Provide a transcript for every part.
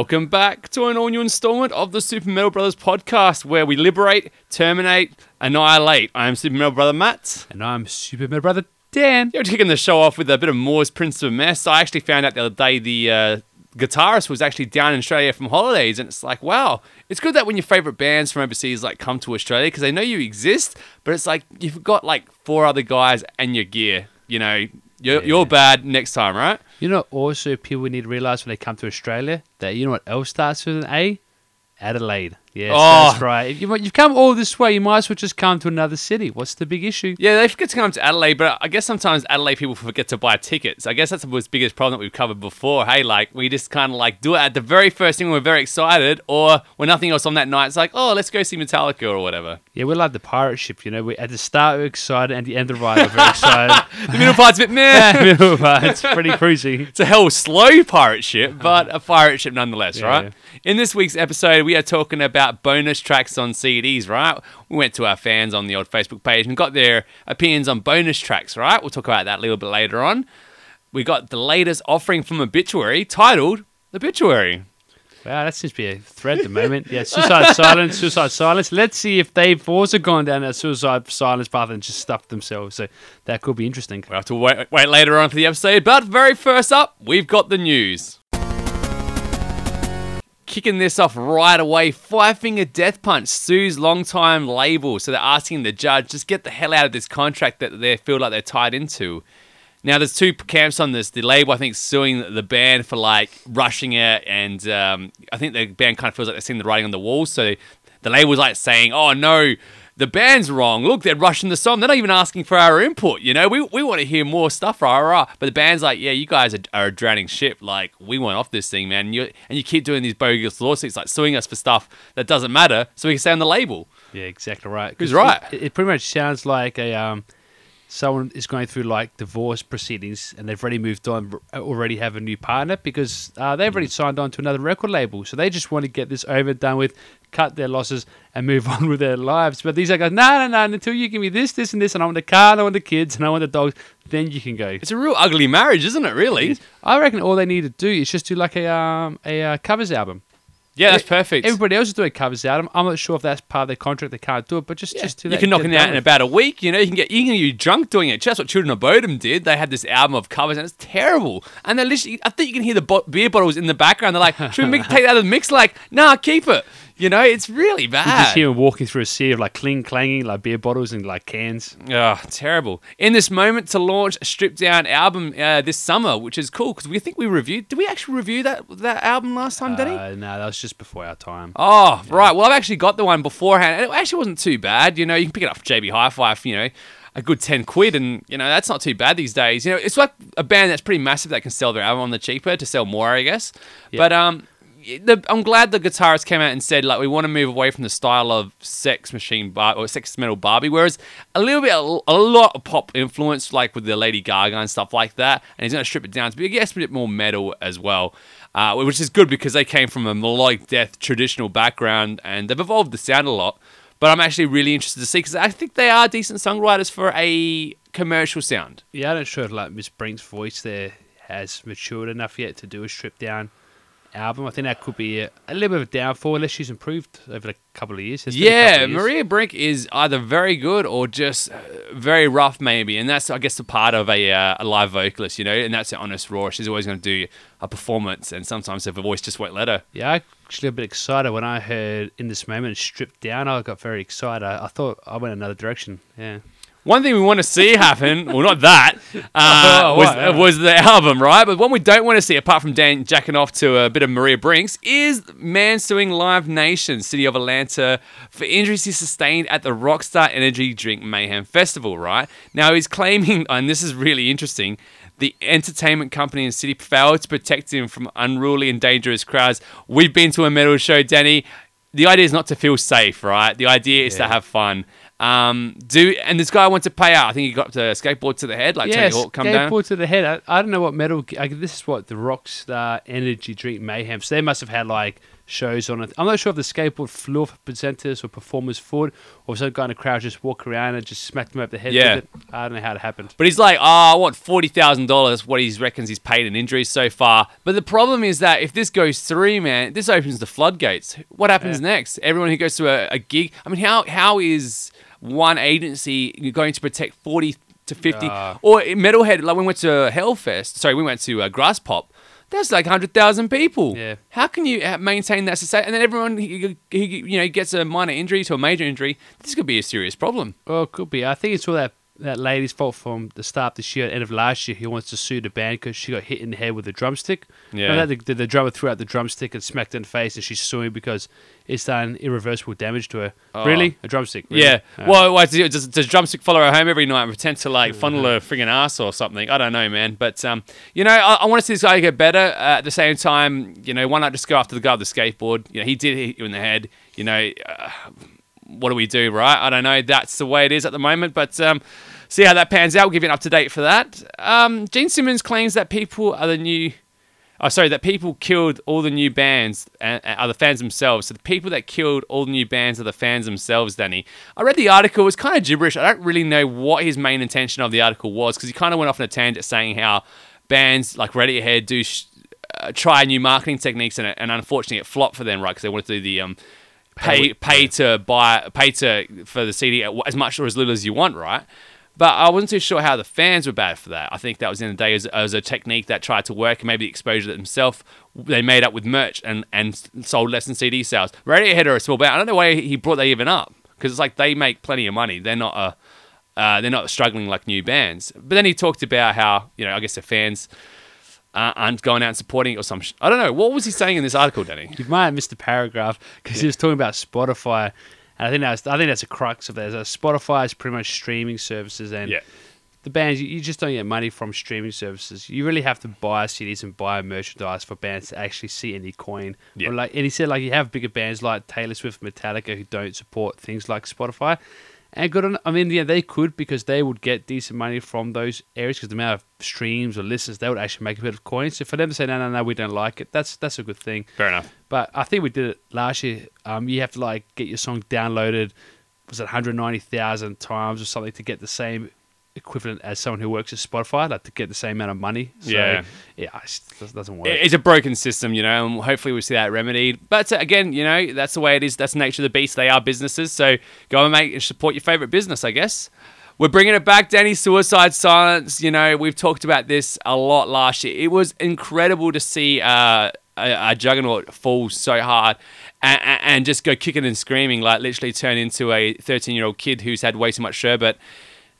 Welcome back to an all new installment of the Super Metal Brothers podcast where we liberate, terminate, annihilate. I'm Super Metal Brother Matt. And I'm Super Metal Brother Dan. You're kicking the show off with a bit of Mors Principium Est. I actually found out the other day the uh, guitarist was actually down in Australia from holidays, and it's like, wow, it's good that when your favorite bands from overseas like come to Australia because they know you exist, but it's like you've got like four other guys and your gear. You know, you're, Yeah. you're bad next time, right? You know, also people need to realize when they come to Australia that you know what else starts with an A? Adelaide. Yes, Oh. that's ah. right. If you, you've come all this way, you might as well just come to another city. What's the big issue? Yeah, they forget to come to Adelaide, but I guess sometimes Adelaide people forget to buy tickets. I guess that's the biggest problem that we've covered before. Hey, like we just kind of like do it at the very first thing when we're very excited, or when nothing else on that night. It's like, oh, let's go see Metallica or whatever. Yeah, we're like the pirate ship. You know, we at the start we're excited, and at the end of the ride we're very excited. The middle part's a bit meh. Middle part, it's pretty cruisy. It's a hell slow pirate ship, but a pirate ship nonetheless, Yeah, right? yeah. In this week's episode, we are talking about bonus tracks on CDs, right? We went to our fans on the old Facebook page and got their opinions on bonus tracks, right? We'll talk about that a little bit later on. We got the latest offering from Obituary titled Obituary. Wow, that seems to be a thread at the moment. Yeah, suicide silence, suicide silence. Let's see if they've also gone down that suicide silence path and just stuffed themselves. So that could be interesting. We'll have to wait, wait later on for the episode, but very first up, we've got the news. Kicking this off right away, Five Finger Death Punch sues longtime label. So they're asking the judge, just get the hell out of this contract that they feel like they're tied into. Now, there's two camps on this. The label, I think, suing the band for like rushing it, and um, I think the band kind of feels like they're seeing the writing on the wall. So the label's like saying, "Oh no, the band's wrong. Look, they're rushing the song. They're not even asking for our input. You know, we, we want to hear more stuff, rah, rah, rah. But the band's like, yeah, you guys are, are a drowning ship. Like, we want off this thing, man. And you, and you keep doing these bogus lawsuits, like suing us for stuff that doesn't matter, so we can stay on the label. Yeah, exactly right. Who's right? It, it pretty much sounds like a um, someone is going through like divorce proceedings and they've already moved on, already have a new partner because uh, they've already signed on to another record label. So they just want to get this over and done with, cut their losses, and move on with their lives. But these are guys, no, no, no, until you give me this, this, and this, and I want the car, and I want the kids, and I want the dogs, then you can go. It's a real ugly marriage, isn't it, really? I reckon all they need to do is just do like a um, a uh, covers album. Yeah, that's perfect. Everybody else is doing covers album. I'm not sure if that's part of their contract. They can't do it, but just just do that. you can knock it out in about a week. You know, you can get you can get drunk doing it. Just what Children of Bodom did. They had this album of covers, and it's terrible. And they're literally, I think you can hear the bo- beer bottles in the background. They're like, "Should we take that out of the mix?" Like, nah, keep it. You know, it's really You bad. just hear them walking through a sea of like cling clanging, like beer bottles and like cans. Oh, terrible. In this moment to launch a stripped down album uh, this summer, which is cool because we think we reviewed. Did we actually review that that album last time, Denny? Uh, no, that was just before our time. Oh, right. Well, I've actually got the one beforehand, and it actually wasn't too bad. You know, you can pick it up for JB Hi-Fi, for, you know, a good ten quid, and you know that's not too bad these days. You know, it's like a band that's pretty massive that can sell their album on the cheaper to sell more, I guess. But um. The, I'm glad the guitarist came out and said like we want to move away from the style of Sex Machine Bar or Sex Metal Barbie, whereas a little bit a, lot of pop influence like with the Lady Gaga and stuff like that, and he's gonna strip it down to be guess a bit more metal as well, uh, which is good because they came from a melodic death traditional background and they've evolved the sound a lot. But I'm actually really interested to see because I think they are decent songwriters for a commercial sound. Yeah, I'm not sure if like Miss Brink's voice there has matured enough yet to do a strip down album. I think that could be a, a little bit of a downfall unless she's improved over a couple of years. It's been a Yeah, of years. Maria Brink is either very good or just uh, very rough, maybe, and that's I guess the part of a, uh, a live vocalist, you know, and that's the honest raw. She's always going to do a performance, and sometimes her voice just won't let her. Yeah, I actually a bit excited when I heard in this moment stripped down. I got very excited. I, I thought I went another direction. Yeah. One thing we want to see happen, well, not that, uh, Oh, was? Yeah. was the album, right? But one we don't want to see, apart from Dan jacking off to a bit of Maria Brinks, is man suing Live Nation, City of Atlanta, for injuries he sustained at the Rockstar Energy Drink Mayhem Festival, right? Now, he's claiming, and this is really interesting, the entertainment company and city failed to protect him from unruly and dangerous crowds. We've been to a metal show, Danny. The idea is not to feel safe, right? The idea is to have fun. Um, do and this guy went to pay out. I think he got to skateboard to the head, like yeah, Tony Hawk come down. skateboard to the head. I, I don't know what metal. I, this is what the Rockstar Energy Drink Mayhem. So they must have had like shows on it. I'm not sure if the skateboard flew off presenter's or performer's foot, or some guy in the crowd just walk around and just smacked him over the head Yeah. with it. I don't know how it happened. But he's like, oh, I want forty thousand dollars. What he reckons he's paid in injuries so far. But the problem is that if this goes through, man, this opens the floodgates. What happens Yeah. next? Everyone who goes to a, a gig. I mean, how how is one agency you're going to protect forty to fifty? Ah. or Metalhead, like we went to Hellfest. Sorry, we went to uh, Graspop. There's like hundred thousand people. Yeah. How can you uh, maintain that society? And then everyone, he, he, you know, gets a minor injury to a major injury. This could be a serious problem. Well, it could be. I think it's all that that lady's fault from the start of this year, end of last year. He wants to sue the band because she got hit in the head with a drumstick. Yeah. That the, the drummer threw out the drumstick and smacked her in the face, and she's suing because it's done irreversible damage to her. Oh. Really? A drumstick? Really? Yeah. Uh, Well, does, does Drumstick follow her home every night and pretend to like funnel her friggin' ass or something? I don't know, man. But um, you know, I, I want to see this guy get better. Uh, at the same time, you know, why not just go after the guy with the skateboard? You know, he did hit you in the head. You know, uh, what do we do, right? I don't know. That's the way it is at the moment. But um, see how that pans out. We'll give you an up to date for that. Um, Gene Simmons claims that people are the new. Oh, sorry, that people killed all the new bands and, and are the fans themselves. So the people that killed all the new bands are the fans themselves, Danny. I read the article. It was kind of gibberish. I don't really know what his main intention of the article was because he kind of went off on a tangent saying how bands like Radiohead do sh- uh, try new marketing techniques and, and unfortunately it flopped for them, right? Because they wanted to do the um, pay Pay- pay to buy pay to for the CD as much or as little as you want, right? But I wasn't too sure how the fans were bad for that. I think that was in the day as, as a technique that tried to work, and maybe the exposure that themselves they made up with merch and and sold less than CD sales. Radiohead are a small band. I don't know why he brought that even up because it's like they make plenty of money. They're not a uh, they're not struggling like new bands. But then he talked about how you know I guess the fans uh, aren't going out and supporting it or some. Sh- I don't know what was he saying in this article, Danny. You might have missed a paragraph because he was talking about Spotify, and I think that's I think that's a crux of that. Spotify is pretty much streaming services, and the bands you, just don't get money from streaming services. You really have to buy CDs and buy merchandise for bands to actually see any coin. Yeah. Or like, and he said like you have bigger bands like Taylor Swift, Metallica who don't support things like Spotify. And good on, I mean, yeah, they could because they would get decent money from those areas because the amount of streams or listens, they would actually make a bit of coins. So for them to say no, no, no, we don't like it, that's that's a good thing. Fair enough. But I think we did it last year. Um, you have to like get your song downloaded. Was it 190,000 times or something to get the same equivalent as someone who works at Spotify, like to get the same amount of money? So, Yeah. yeah, it doesn't work. It's a broken system, you know, and hopefully we'll see that remedied. But uh, again, you know, that's the way it is. That's the nature of the beast. They are businesses, so go and make and support your favorite business, I guess. We're bringing it back, Danny. Suicide Silence. You know, we've talked about this a lot last year. It was incredible to see uh, a, a juggernaut fall so hard and, and just go kicking and screaming, like literally turn into a 13 year old kid who's had way too much sherbet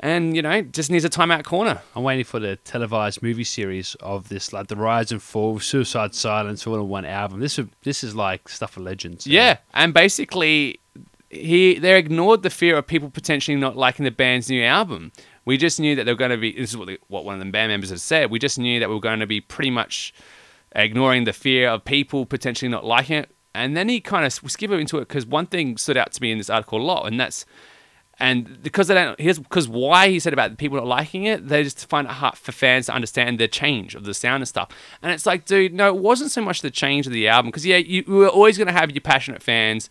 and, you know, just needs a timeout corner. I'm waiting for the televised movie series of this, like the rise and fall, of Suicide Silence, all in one album. This is this is like stuff of legends. Yeah, and basically, he they ignored the fear of people potentially not liking the band's new album. We just knew that they were going to be. This is what, the, what one of the band members has said. We just knew that we were going to be pretty much ignoring the fear of people potentially not liking it. And then he kind of skip into it because one thing stood out to me in this article a lot, and that's and because they don't, here's because why he said about people not liking it, they just find it hard for fans to understand the change of the sound and stuff. And it's like, dude, no, it wasn't so much the change of the album because yeah, you, you were always going to have your passionate fans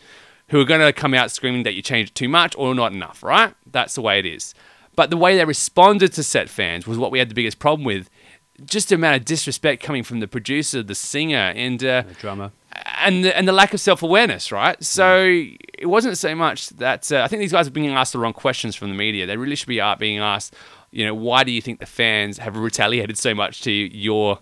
who are going to come out screaming that you changed too much or not enough, right? That's the way it is. But the way they responded to set fans was what we had the biggest problem with. Just the amount of disrespect coming from the producer, the singer, and uh, The drummer. and the, and the lack of self awareness, right? So it wasn't so much that uh, I think these guys are being asked the wrong questions from the media. They really should be uh, being asked, you know, why do you think the fans have retaliated so much to your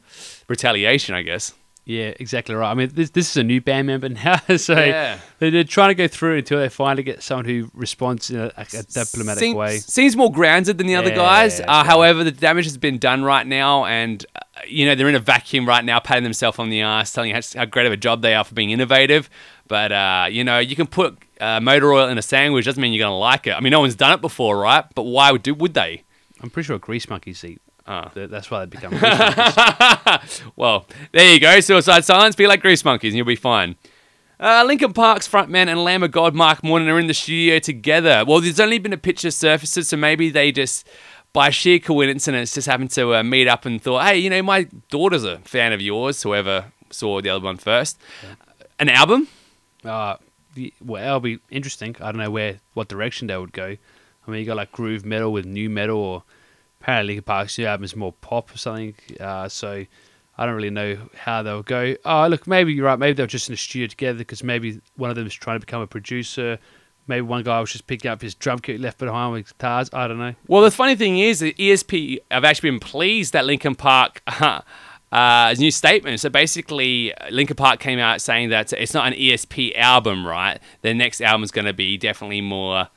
retaliation? I guess. Yeah, exactly right. I mean, this, this is a new band member now, so Yeah. they're, they're trying to go through until they finally get someone who responds in a, a, a diplomatic Seems, way. Seems more grounded than the other Yeah, guys. Uh, however, the damage has been done right now, and uh, you know they're in a vacuum right now, patting themselves on the ass, telling you how, how great of a job they are for being innovative. But uh, you know, you can put uh, motor oil in a sandwich. Doesn't mean you're gonna like it. I mean, no one's done it before, right? But why would do would they? I'm pretty sure Grease Monkeys eat. Ah. Th- That's why they become Well, there you go. Suicide Silence. Be like Grease Monkeys, and you'll be fine. Uh, Linkin Park's frontman and Lamb of God Mark Morton are in the studio together. Well, there's only been a picture surfaces, so maybe they just, by sheer coincidence, just happened to uh, meet up and thought, hey, you know, my daughter's a fan of yours, whoever saw the other one first. An album? Uh, well, that'll be interesting. I don't know where what direction they would go. I mean, you got like groove metal with new metal, or apparently Linkin Park's new album is more pop or something. Uh, so I don't really know how they'll go. Oh, look, maybe you're right. Maybe they're just in a studio together because maybe one of them is trying to become a producer. Maybe one guy was just picking up his drum kit left behind with guitars. I don't know. Well, the funny thing is, that ESP have actually been pleased that Linkin Park. Uh, new statement. So basically, Linkin Park came out saying that it's not an ESP album, right? Their next album is going to be definitely more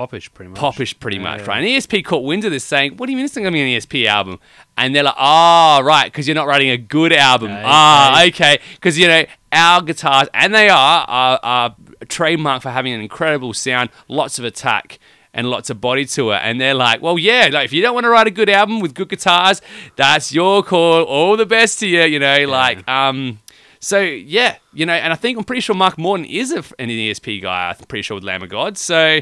Popish, pretty much. popish, pretty Yeah, much, yeah. right? And ESP caught wind of this, saying, "What do you mean it's not going to be an ESP album?" And they're like, "Ah, right, because you're not writing a good album. Okay. Ah, okay, because you know our guitars, and they are, are are trademark for having an incredible sound, lots of attack." And lots of body to it, and they're like, "Well, yeah, like if you don't want to write a good album with good guitars, that's your call. All the best to you, you know." Like, um, so yeah, you know, and I think I'm pretty sure Mark Morton is a, an ESP guy. I'm pretty sure with Lamb of God. So,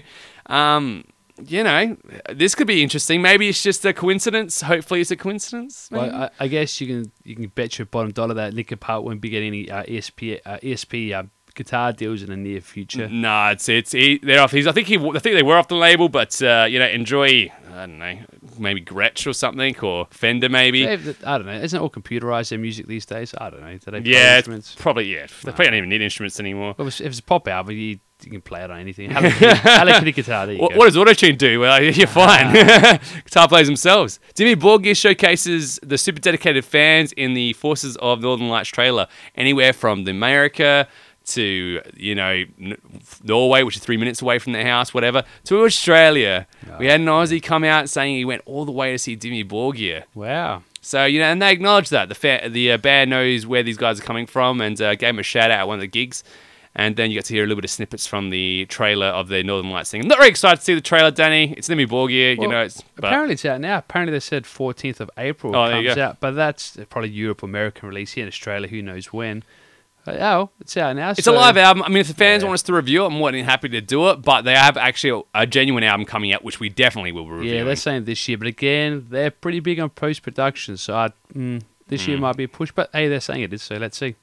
um, you know, this could be interesting. Maybe it's just a coincidence. Hopefully, it's a coincidence. Well, I, I guess you can you can bet your bottom dollar that Linkin Park won't be getting any uh, ESP uh, ESP uh, guitar deals in the near future. no, it's it's he, they're off. He's I think he I think they were off the label, but uh, you know, enjoy. I don't know, maybe Gretsch or something, or Fender maybe. They've- I don't know. Isn't it all computerized their music these days? I don't know. Do they yeah, instruments? probably yeah. They probably don't even need instruments anymore. Well, if it's a pop album, you, you can play it on anything. Hello Kitty, Hello Kitty guitar. There you What, go. what does autotune do? Well, you're fine. Guitar players themselves. Dimmu Borgir showcases the super dedicated fans in the Forces of Northern Lights trailer, anywhere from the America to you know Norway, which is three minutes away from their house, whatever, to Australia. We had an Aussie come out saying he went all the way to see Dimmu Borgir. Wow. So you know, and they acknowledge that the fa- the uh, band knows where these guys are coming from, and uh, gave him a shout out at one of the gigs. And then you get to hear a little bit of snippets from the trailer of the Northern Lights thing. I'm not very excited to see the trailer, Danny. It's Dimmu Borgir, you know. It's but Apparently it's out now. Apparently they said 14th of April Oh, comes out, but that's probably Europe, American release here in Australia. Who knows when? But, oh, it's out now. it's so- a live album. I mean, if the fans Yeah. want us to review it, I'm more than happy to do it. But they have actually a, a genuine album coming out, which we definitely will review. Yeah, they're saying this year, but again, they're pretty big on post production, so I, mm, this Hmm. year might be a push. But hey, they're saying it is, so let's see.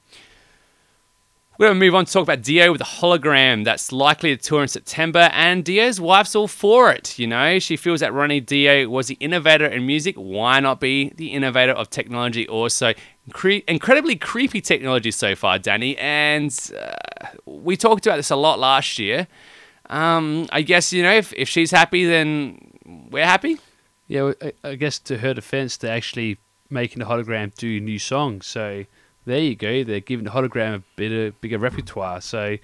We're going to move on to talk about Dio with a hologram that's likely to tour in September, and Dio's wife's all for it. You know, she feels that Ronnie Dio was the innovator in music. Why not be the innovator of technology also? Cre- incredibly creepy technology so far, Danny, and uh, we talked about this a lot last year. Um, I guess, you know, if, if she's happy, then we're happy. Yeah, I, I guess to her defense, they're actually making the hologram do new songs. So there you go. They're giving the hologram a bit of bigger repertoire. So,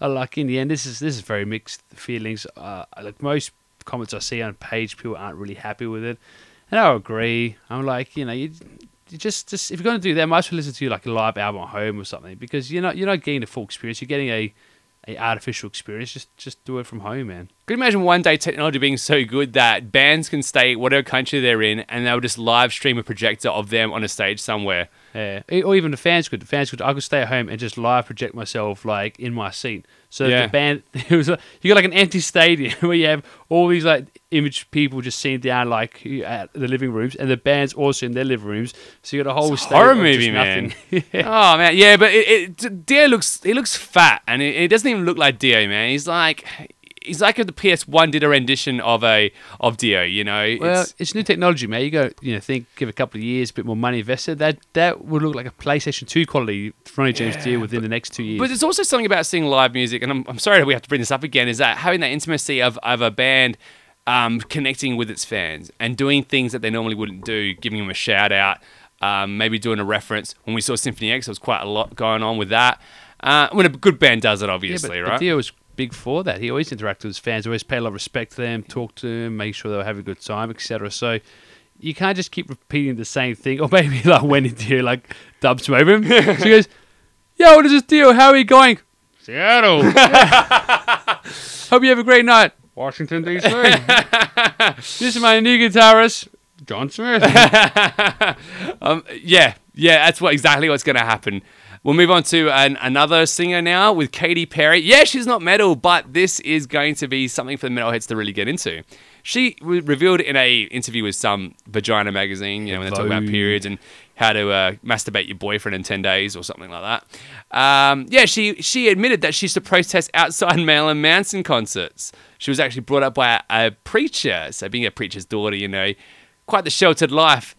uh, like in the end, this is this is very mixed feelings. Uh, like most comments I see on page, people aren't really happy with it, and I agree. I'm like, you know, you, you just just if you're going to do that, I might as well listen to you like a live album at home or something because you're not you're not getting the full experience. You're getting a a artificial experience. Just just do it from home, man. Could you imagine one day technology being so good that bands can stay whatever country they're in and they'll just live stream a projector of them on a stage somewhere? Yeah, or even the fans could. The fans could. I could stay at home and just live project myself like in my seat. So Yeah. the band, it was like, you got like an empty stadium where you have all these like image people just sitting down like at the living rooms, and the band's also in their living rooms. So you got a whole It's a horror movie, man. yeah. Oh man, yeah, but it, it, Dio looks he looks fat and it, it doesn't even look like Dio, man. He's like he's like if the PS1 did a rendition of a of Dio, you know. Well, It's- it's, new technology, man. You go, you know, think, give a couple of years, a bit more money invested. That that would look like a PlayStation Two quality Ronnie James Dio within the next two years. But there's also something about seeing live music, and I'm, I'm sorry that we have to bring this up again, is that having that intimacy of, of a band um, connecting with its fans and doing things that they normally wouldn't do, giving them a shout out, um, maybe doing a reference. When we saw Symphony X, there was quite a lot going on with that. Uh, when a good band does it, obviously, but, but right? Dio was big for that. He always interacted with his fans, always paid a lot of respect to them, talked to them, make sure they were having a good time, etc. So you can't just keep repeating the same thing. Or maybe like when Dio like dubs him over him. so he goes, Yo, what is this deal? How are you going? Seattle. Hope you have a great night. Washington, D.C. this is my new guitarist, John Smith. um, yeah, yeah, that's what exactly what's going to happen. We'll move on to an, another singer now with Katy Perry. Yeah, she's not metal, but this is going to be something for the metalheads to really get into. She re- revealed in a interview with some vagina magazine, you know, when they talk about periods and how to uh, masturbate your boyfriend in ten days or something like that. Um, yeah, she she admitted that she used to protest outside Marilyn Manson concerts. She was actually brought up by a, a preacher, so being a preacher's daughter, you know, quite the sheltered life.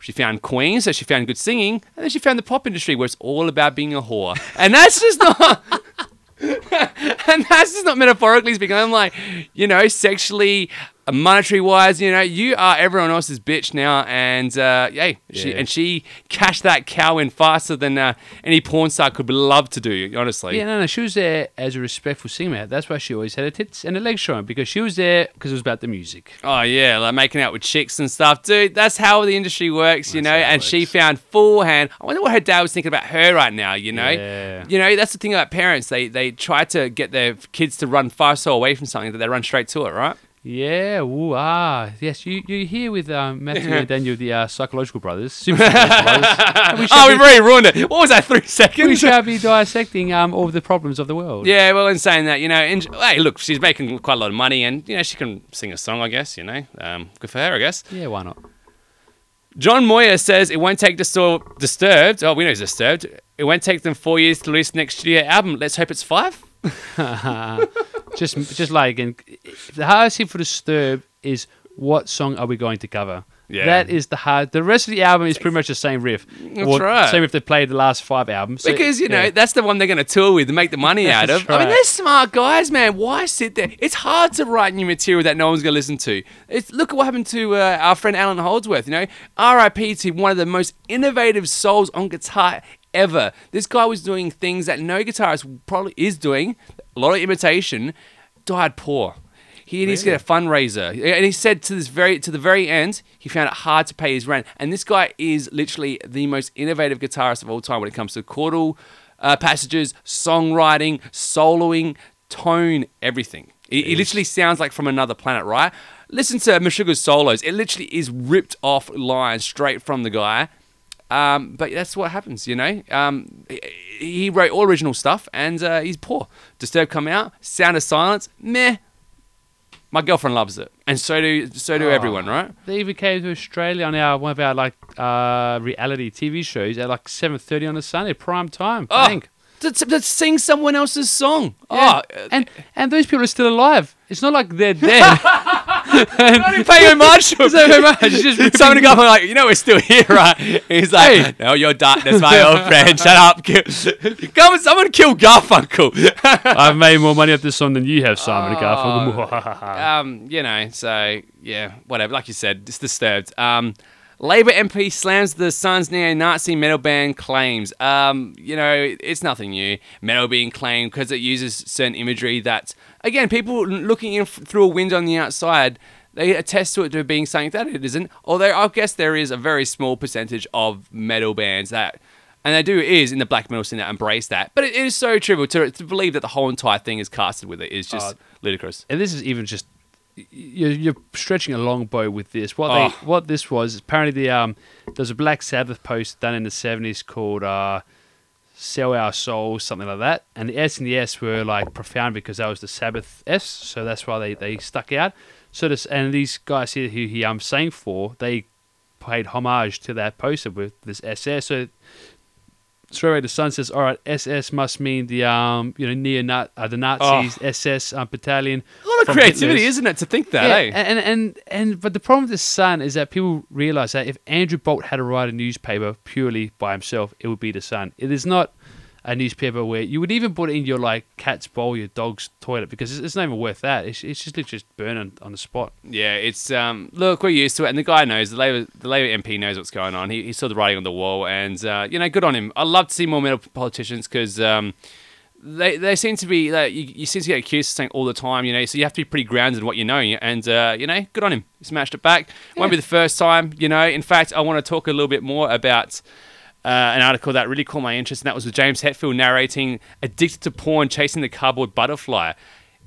She found Queen, so she found good singing, and then she found the pop industry where it's all about being a whore. And that's just not. and that's just not metaphorically speaking. I'm like, you know, sexually, monetary wise, you know, you are everyone else's bitch now. And uh, yay, she Yeah. and she cashed that cow in faster than uh, any porn star could love to do. Honestly, Yeah, no, no. She was there as a respectful singer. That's why she always had her tits and her legs showing because she was there because it was about the music. Oh yeah, like making out with chicks and stuff, dude. That's how the industry works, you That's know. And she found full hand. I wonder what her dad was thinking about her right now, you know. Yeah. You know, that's the thing about parents. They they try to get their kids to run far so away from something that they run straight to it, right? Yeah, ooh, ah, yes. You you're here with um, Matthew and Daniel, the uh, psychological brothers. super psychological brothers. We Oh, be- we've already ruined it. What was that? Three seconds? we shall be dissecting um, all the problems of the world. Yeah, well, in saying that, you know, and, hey, look, she's making quite a lot of money, and you know, she can sing a song, I guess. You know, um, good for her, I guess. Yeah, why not? John Moyer says it won't take Distor- Disturbed. Oh, we know it's Disturbed. It won't take them four years to release next studio album. Let's hope it's five. just just like again, the hardest thing for Disturb is what song are we going to cover? Yeah. That is the hard. The rest of the album is pretty much the same riff. That's right. Same if they played the last five albums. So, Because you know yeah. that's the one they're going to tour with and make the money out of. I mean, they're smart guys, man. Why sit there? It's hard to write new material that no one's going to listen to. It's look at what happened to uh, our friend Allan Holdsworth. You know, R.I.P. to one of the most innovative souls on guitar ever. This guy was doing things that no guitarist probably is doing. A lot of imitation. Died poor. He needs to get a fundraiser, and he said to this very to the very end, he found it hard to pay his rent. And this guy is literally the most innovative guitarist of all time when it comes to chordal uh, passages, songwriting, soloing, tone, everything. He, he literally sounds like from another planet, right? Listen to Meshuggah's solos; it literally is ripped off lines straight from the guy. Um, but that's what happens, you know. Um, he, wrote all original stuff, and uh, he's poor. Disturbed come out, Sound of Silence, meh. My girlfriend loves it, and so do so do Oh. everyone, right? They even came to Australia on our one of our like uh, reality TV shows at like seven thirty on a Sunday, prime time. Oh, Bang. to, to sing someone else's song. Yeah. Oh, and and those people are still alive. It's not like they're dead. paying homage. It's not very much. It's just Someone go like, you know, we're still here, right? He's like, Hey. no, you're darkness, my old friend. Shut up. Come on, someone kill Garfunkel. I've made more money off this song than you have, Simon Oh. Garfunkel. um, you know, so yeah, whatever. Like you said, it's disturbed. Um, Labour MP slams the Sun's neo-Nazi metal band claims. Um, you know, it's nothing new. Metal being claimed because it uses certain imagery that, again, people looking in through a window on the outside, they attest to it to being something that it isn't. Although I guess there is a very small percentage of metal bands that. And they do is in the black metal scene that embrace that, but it is so trivial to, to believe that the whole entire thing is casted with it is just Oh, ludicrous. and this is even just you're, you're stretching a long bow with this. What Oh. they what this was apparently the um there's a Black Sabbath post done in the seventies called uh Sell Our Souls, something like that. And the S and the S were like profound because that was the Sabbath S, so that's why they, they stuck out. So this and these guys here who he um sang for, they paid homage to that poster with this SS. So straight away the sun says, all right, SS must mean the um you know neo uh, the Nazis SS um, battalion. A lot of creativity, Hitler's. isn't it, to think that, Yeah, eh? and, and and but the problem with the Sun is that people realize that if Andrew Bolt had to write a newspaper purely by himself, it would be the Sun. It is not a newspaper where you would even put it in your like cat's bowl, your dog's toilet, because it's, it's not even worth that. It's, it's just literally just burning on the spot. Yeah, it's um. Look, we're used to it, and the guy knows the Labour, the Labour MP knows what's going on. He, he saw the writing on the wall, and uh, you know, good on him. I love to see more metal politicians because um, they they seem to be like, you, you seem to get accused of saying all the time. You know, so you have to be pretty grounded in what you know, and uh, you know, good on him. He smashed it back. Won't be the first time. You know, in fact, I want to talk a little bit more about. Uh, an article that really caught my interest, and that was with James Hetfield narrating "Addicted to Porn, Chasing the Cardboard Butterfly."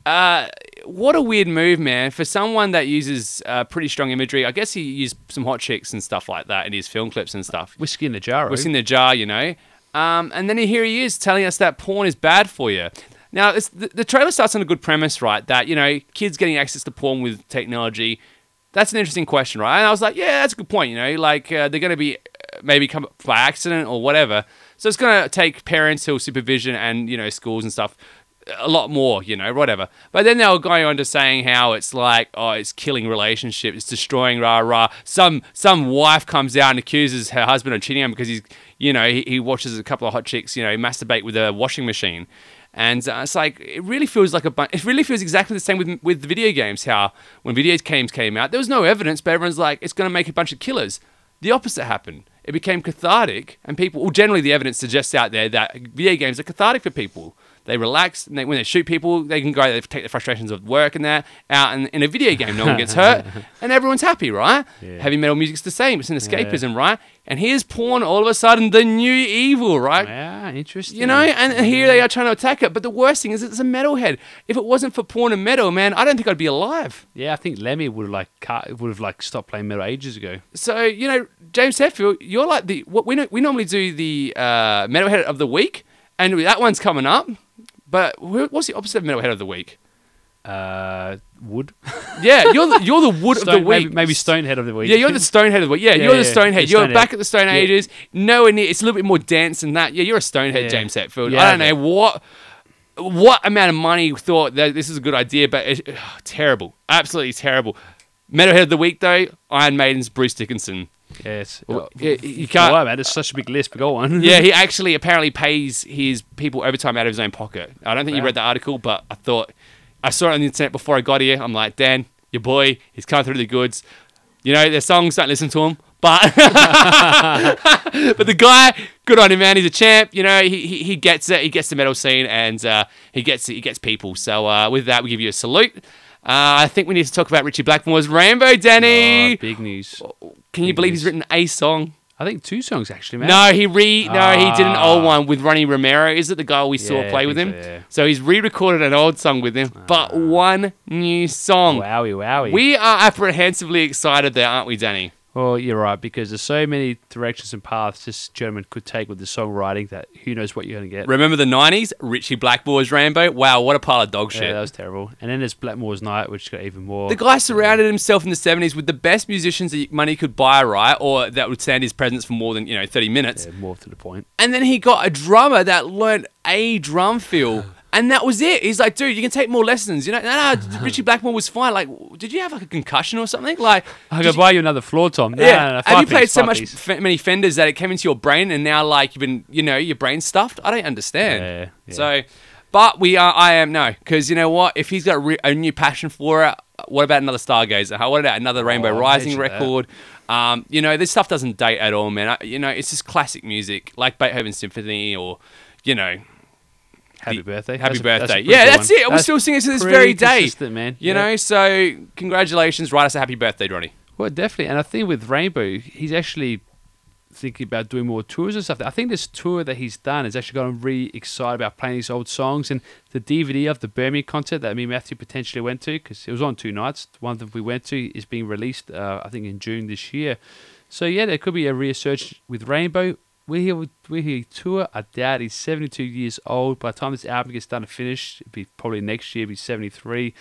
Uh, what a weird move, man. For someone that uses uh, pretty strong imagery, I guess he used some hot chicks and stuff like that in his film clips and stuff. Whiskey in the jar. eh? What's in the jar, you know? Um, and then here he is telling us that porn is bad for you. Now, it's, the, the trailer starts on a good premise, right? That, you know, kids getting access to porn with technology. That's an interesting question, right? And I was like, yeah, that's a good point, you know? Like, uh, they're going to be maybe come up by accident or whatever. So it's going to take parental supervision and you know schools and stuff a lot more, you know, whatever. But then they were going on to saying how it's like, oh, it's killing relationships, it's destroying rah rah. Some some wife comes out and accuses her husband of cheating on him because he's, you know, he, he watches a couple of hot chicks, you know, masturbate with a washing machine. And uh, it's like it really feels like a bu- it really feels exactly the same with with video games. How when video games came out, there was no evidence, but everyone's like, it's going to make a bunch of killers. The opposite happened. It became cathartic, and people. Well, generally, the evidence suggests out there that video games are cathartic for people. They relax, and they, when they shoot people, they can go they take the frustrations of work and that out. And in a video game, no one gets hurt, and everyone's happy, right? Yeah. Heavy metal music's the same. It's an escapism, right? And here's porn, all of a sudden, the new evil, right? Yeah, interesting. You know, and here they are trying to attack it. But the worst thing is, it's a metalhead. If it wasn't for porn and metal, man, I don't think I'd be alive. Yeah, I think Lemmy would have like cut, would have like stopped playing metal ages ago. So you know, James Hetfield, you're like the what we we normally do the uh, metalhead of the week, and that one's coming up. But what's the opposite of metalhead of the week? Uh, wood. Yeah, you're the, you're the wood of the week. Maybe, maybe Stonehead of the week. Yeah, you're the Stonehead of the week. Yeah, Yeah, you're the Stonehead. yeah, You're back at the Stone Yeah. Ages. Nowhere near. It's a little bit more dense than that. Yeah, you're a Stonehead, Yeah. James Hetfield. Yeah, I don't know what what amount of money thought that this is a good idea, but it's ugh, terrible, absolutely terrible. Metalhead of the week though, Iron Maiden's Bruce Dickinson. Yes. Well, Oh, yeah, you can't- Why, man? It's such a big list, but go on. Yeah, he actually apparently pays his people overtime out of his own pocket. I don't think you read the article, but I thought I saw it on the internet before I got here. I'm like, Dan, your boy, he's coming through the goods. You know, their songs, don't listen to him. But but the guy, good on him, man. He's a champ. You know, he, he, he gets it. He gets the metal scene, and uh, he gets he gets people. So uh, with that, we give you a salute. Uh, I think we need to talk about Ritchie Blackmore's Rainbow, Danny. Oh, big news. Can you big believe he's written a song? I think two songs actually, man. No, he re no, he did an old Ah. one with Ronnie Romero. Is it the guy we saw Yeah, I play with him? so, yeah. So he's re-recorded an old song with him, but one new song. Wowie, wowie. We are apprehensively excited there, aren't we, Danny? Well, you're right because there's so many directions and paths this gentleman could take with the songwriting that who knows what you're going to get. Remember the '90s? Ritchie Blackmore's Rambo? Wow, what a pile of dog Yeah, shit. that was terrible. And then there's Blackmore's Night, which got even more. the guy surrounded himself in the '70s with the best musicians that money could buy, right? Or that would stand his presence for more than you know 30 minutes. yeah, more to the point. And then he got a drummer that learned a drum fill. And that was it. He's like, dude, you can take more lessons. You know, no, no, Ritchie Blackmore was fine. Like, did you have like a concussion or something? Like, I could buy you another floor tom. Nah, yeah. nah, nah, have you played piece, so much f- many fenders that it came into your brain, and now like you've been, you know, your brain stuffed? I don't understand. Yeah, yeah. So, but we are. I am no, because you know what? If he's got a, re- a new passion for it, what about another Stargazer? How what about another Rainbow Oh, Rising record? Um, you know, this stuff doesn't date at all, man. I, you know, it's just classic music, like Beethoven Symphony, or you know, Happy the- birthday. Happy That's a- that's birthday. yeah, that's one. it. We're That's still singing to this very day. man. You Yeah. know, so congratulations. Write us a happy birthday, Ronnie. Well, definitely. And I think with Rainbow, he's actually thinking about doing more tours and stuff. I think this tour that he's done has actually got him really excited about playing these old songs. And the DVD of the Birmingham concert that me and Matthew potentially went to, because it was on two nights. One that we went to is being released, uh, I think, in June this year. So, yeah, there could be a research with Rainbow. We're here, we're here tour. I doubt he's 72 years old. By the time this album gets done and finished, it'll be probably next year, be 73.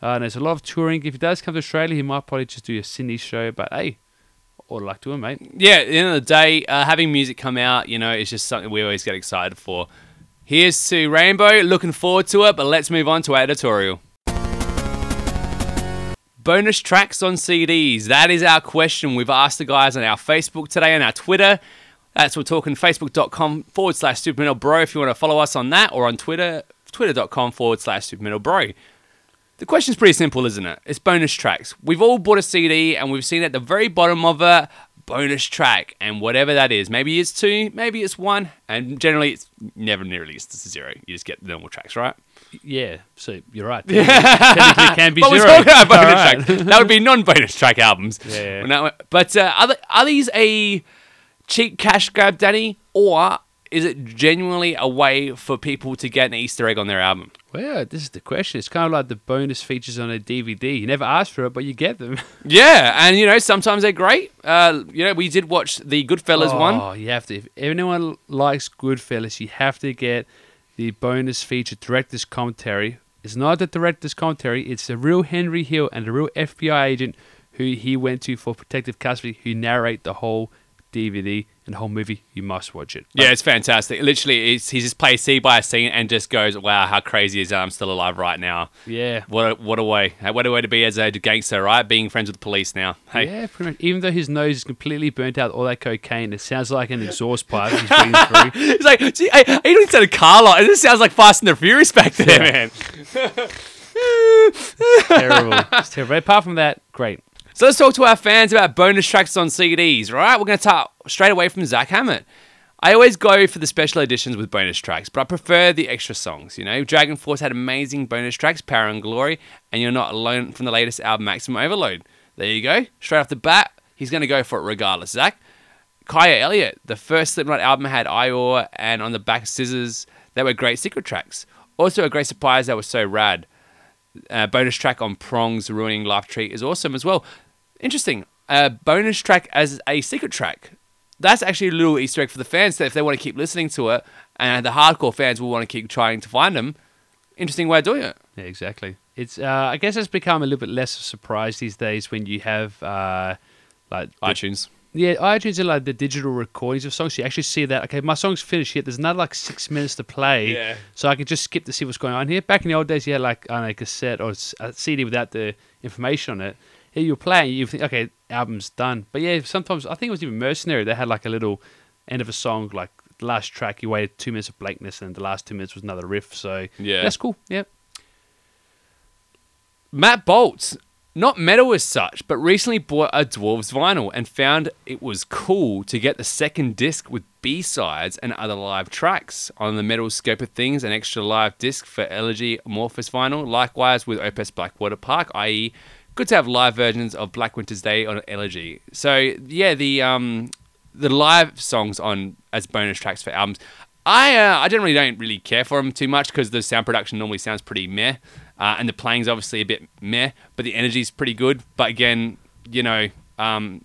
Uh, and there's a lot of touring. If he does come to Australia, he might probably just do a Sydney show. But hey, all luck to him, mate. yeah, at the end of the day, uh, having music come out, you know, is just something we always get excited for. Here's to Rainbow. Looking forward to it, but let's move on to our editorial. Bonus tracks on CDs. That is our question. We've asked the guys on our Facebook today and our Twitter. That's what we're talking facebook.com forward slash super metal bro if you want to follow us on that or on Twitter, twitter.com forward slash super metal bro. The question's pretty simple, isn't it? It's bonus tracks. We've all bought a CD and we've seen at the very bottom of it, bonus track, and whatever that is. Maybe it's two, maybe it's one, and generally it's never nearly it's zero. You just get the normal tracks, right? Yeah, so you're right. Technically, technically it can be but we're zero. talking about bonus right. tracks. That would be non-bonus track albums. Yeah, yeah. But uh, are, are these a cheap cash grab, Danny, or is it genuinely a way for people to get an Easter egg on their album? Well, this is the question. It's kind of like the bonus features on a DVD. You never ask for it, but you get them. Yeah, and you know sometimes they're great. Uh, you know we did watch the Goodfellas one. Oh, you have to. If anyone likes Goodfellas, you have to get the bonus feature director's commentary. It's not the director's commentary. It's the real Henry Hill and the real FBI agent who he went to for protective custody who narrate the whole DVD, and the whole movie. You must watch it. Yeah, it's fantastic. Literally, it's, he just plays scene by scene and just goes, "Wow, how crazy is that? I'm still alive right now." yeah. What a, what a way! What a way to be as a gangster, right? Being friends with the police now. Hey, Yeah, pretty much. Even though his nose is completely burnt out, all that cocaine, it sounds like an exhaust pipe he's breathing through. it's like, gee, I, I even said a car lot. It just sounds like Fast and the Furious back there, Yeah. man. terrible. It's terrible. Apart from that, great. So let's talk to our fans about bonus tracks on CDs, right? We're going to start straight away from Zach Hammett. I always go for the special editions with bonus tracks, but I prefer the extra songs. You know, Dragon Force had amazing bonus tracks, Power and Glory, and you're not alone from the latest album, Maximum Overload. There you go. Straight off the bat, he's going to go for it regardless. Zach, Kaya Elliott, the first Slipknot album had Eeyore and on the back of Scissors. They were great secret tracks. Also, a great surprise that was so rad. Uh, bonus track on Prongs, Ruining Life Tree is awesome as well. Interesting. A bonus track as a secret track. That's actually a little Easter egg for the fans that if they want to keep listening to it, and the hardcore fans will want to keep trying to find them. Interesting way of doing it. Yeah, exactly. It's. Uh, I guess it's become a little bit less of a surprise these days when you have uh, like the- iTunes. Yeah, iTunes are like the digital recordings of songs. You actually see that. Okay, my song's finished yet. There's another like six minutes to play. Yeah. So I can just skip to see what's going on here. Back in the old days, you had like know, a cassette or a CD without the information on it. You're playing, you think, okay, album's done. But yeah, sometimes I think it was even Mercenary. They had like a little end of a song, like the last track. You waited two minutes of blankness, and the last two minutes was another riff. So Yeah. that's cool. Yeah. Matt Bolts, not metal as such, but recently bought a Dwarves vinyl and found it was cool to get the second disc with B sides and other live tracks. On the metal scope of things, an extra live disc for Elegy Amorphis vinyl. Likewise with Opeth Blackwater Park, i.e., good to have live versions of Black Winter's Day on Elegy. So yeah, the um the live songs on as bonus tracks for albums. I uh, I generally don't really care for them too much because the sound production normally sounds pretty meh, uh, and the playing's obviously a bit meh, but the energy's pretty good. But again, you know, um,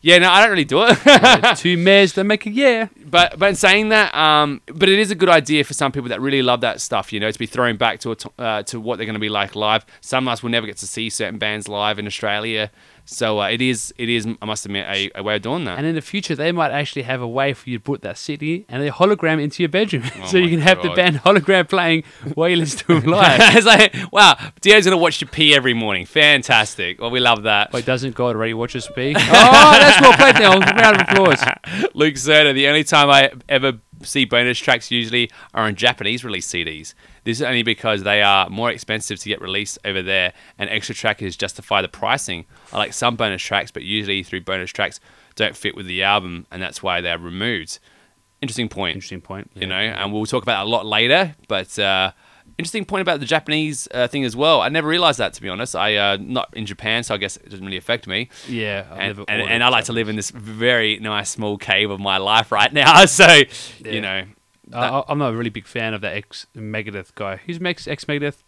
yeah, no, I don't really do it. Yeah, two mares that make a yeah. But but in saying that, um, but it is a good idea for some people that really love that stuff, you know, to be thrown back to uh, to what they're going to be like live. Some of us will never get to see certain bands live in Australia, so uh, it is it is I must admit a, a way of doing that. And in the future, they might actually have a way for you to put that CD and a hologram into your bedroom, so Oh my you can have the band hologram playing while you listen to them live. it's like, wow, Dio's going to watch you pee every morning. Fantastic. Well, we love that. Wait, doesn't God already watch us be? oh, that's well played now. Round of applause. Luke Zerda, the only time I ever see bonus tracks usually are on Japanese release CDs. This is only because they are more expensive to get released over there, and extra trackers justify the pricing. I like some bonus tracks, but usually through bonus tracks don't fit with the album, and that's why they're removed. Interesting point. Interesting point. you know, and we'll talk about that a lot later. But uh, interesting point about the Japanese uh, thing as well. I never realized that to be honest. I uh, not in Japan, so I guess it doesn't really affect me. Yeah, I've And, and, and I like to live in this very nice small cave of my life right now. So Yeah. you know, I, I'm not a really big fan of that ex Megadeth guy. Who's ex ex Megadeth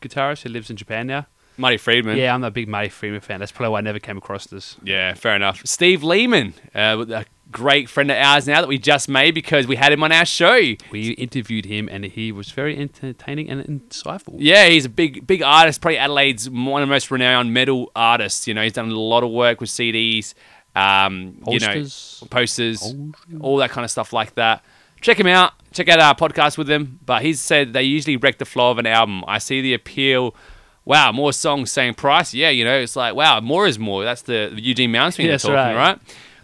guitarist who lives in Japan now? Marty Friedman. Yeah, I'm not a big Marty Friedman fan. That's probably why I never came across this. Yeah, fair enough. Steve Lehman, uh, a great friend of ours now that we just made because we had him on our show. We interviewed him, and he was very entertaining and insightful. Yeah, he's a big, big artist. Probably Adelaide's one of the most renowned metal artists. You know, he's done a lot of work with CDs, um, you know, Posters. posters, all that kind of stuff like that. Check him out. Check out our podcast with him. But he's said they usually wreck the flow of an album. I see the appeal. Wow, more songs, same price. Yeah, you know, it's like wow, more is more. That's the, Eugene Yeah, they're talking, right. right?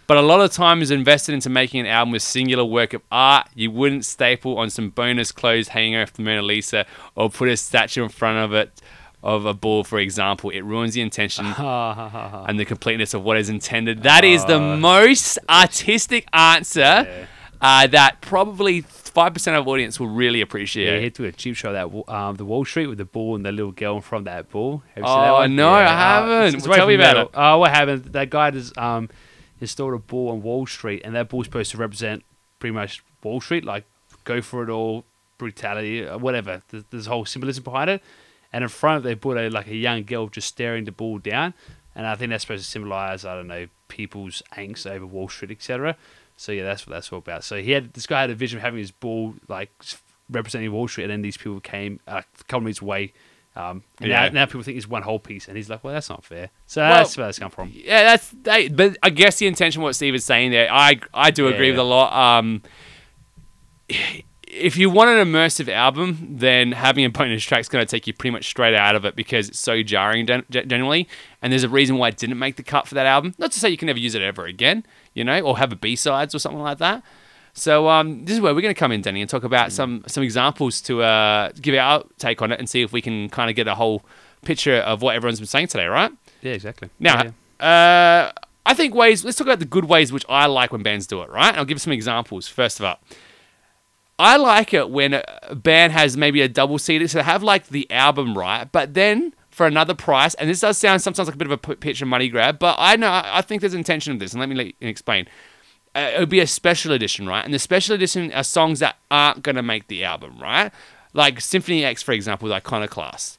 But a lot of time is invested into making an album with singular work of art. You wouldn't staple on some bonus clothes hanging off the Mona Lisa or put a statue in front of it of a bull, for example. It ruins the intention and the completeness of what is intended. That is the uh, most artistic answer uh, that probably five percent of audience will really appreciate. Yeah, he took a cheap shot of that um, the Wall Street with the bull and the little girl from that bull. Have you Oh, seen that one? no, I uh, haven't. it's Well, tell me about it. Oh, what happened? That guy just um, installed a bull on Wall Street, and that bull's supposed to represent pretty much Wall Street, like go for it all, brutality, uh, whatever. There's, there's a whole symbolism behind it. And in front of it, they put a like a young girl just staring the bull down, and I think that's supposed to symbolize I don't know people's angst over Wall Street, etc. So yeah, that's what that's all about. So he had this guy had a vision of having his bull like representing Wall Street, and then these people came uh, a couple meters away, Um, and Yeah. now, now people think it's one whole piece, and he's like, "Well, that's not fair." So Well- that's where that's come from. Yeah, that's they, but I guess the intention what Steve is saying there, I I do agree Yeah. with a lot. Um, if you want an immersive album, then having a bonus track is going to take you pretty much straight out of it because it's so jarring gen- gen- generally. And there's a reason why it didn't make the cut for that album. Not to say you can never use it ever again, you know, or have a B sides or something like that. So um, this is where we're going to come in, Danny, and talk about some some examples to uh, give our take on it and see if we can kind of get a whole picture of what everyone's been saying today, right? Yeah, exactly. Now, Yeah. uh, I think ways. Let's talk about the good ways which I like when bands do it. Right? I'll give some examples. First of all, I like it when a band has maybe a double CD, so they have like the album right, but then for another price. And this does sound sometimes like a bit of a pitch and money grab, but I know I think there's intention of this, and let me explain. Uh, it would be a special edition, right? And the special edition are songs that aren't going to make the album, right? Like Symphony X, for example, with Iconoclast.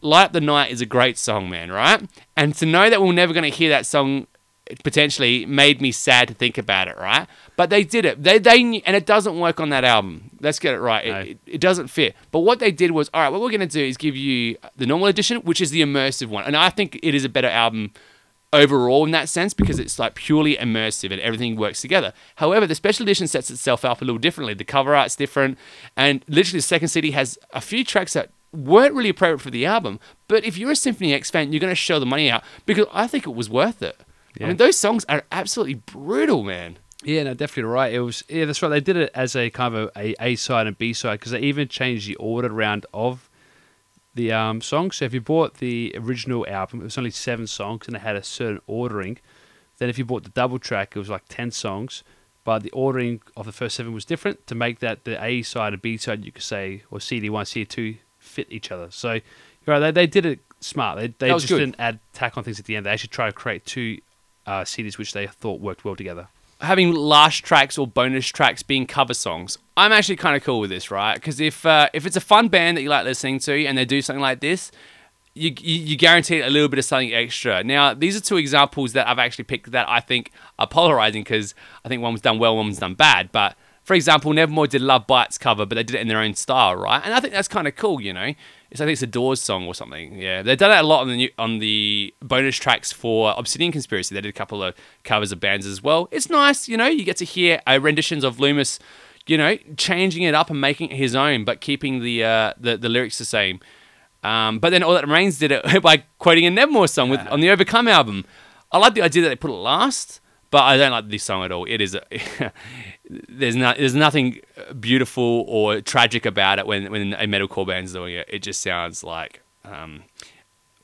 Light Up the Night is a great song, man, right? And to know that we're never going to hear that song potentially made me sad to think about it, right? But they did it. They they and it doesn't work on that album. Let's get it right. It, No. it, it doesn't fit. But what they did was, all right, what we're going to do is give you the normal edition, which is the immersive one, and I think it is a better album overall in that sense because it's like purely immersive and everything works together. However, the special edition sets itself up a little differently. The cover art's different, and literally the second CD has a few tracks that weren't really appropriate for the album. But if you're a Symphony X fan, you're going to show the money out because I think it was worth it. I mean, those songs are absolutely brutal, man. Yeah, no, definitely right. It was yeah, that's right. They did it as a kind of a, a side and B side because they even changed the order around of the um, songs. So if you bought the original album, it was only seven songs and it had a certain ordering. Then if you bought the double track, it was like ten songs, but the ordering of the first seven was different to make that the A side and B side. You could say or CD one, CD two fit each other. So right, they they did it smart. They they just good. didn't add tack on things at the end. They actually tried to create two uh, CDs which they thought worked well together. having last tracks or bonus tracks being cover songs. I'm actually kind of cool with this, right? Because if uh, if it's a fun band that you like listening to and they do something like this, you, you you guarantee a little bit of something extra. Now, these are two examples that I've actually picked that I think are polarizing because I think one was done well, one was done bad. But for example, Nevermore did Love Bites cover, but they did it in their own style, right? And I think that's kind of cool, you know. It's I think it's a Doors song or something. Yeah, they've done that a lot on the new, on the bonus tracks for Obsidian Conspiracy. They did a couple of covers of bands as well. It's nice, you know. You get to hear uh, renditions of Loomis, you know, changing it up and making it his own, but keeping the uh, the, the lyrics the same. Um, but then All That Remains did it by quoting a Nevermore song with, on the Overcome album. I like the idea that they put it last, but I don't like this song at all. It is a, there's not there's nothing beautiful or tragic about it when when a metalcore band's doing it. It just sounds like um,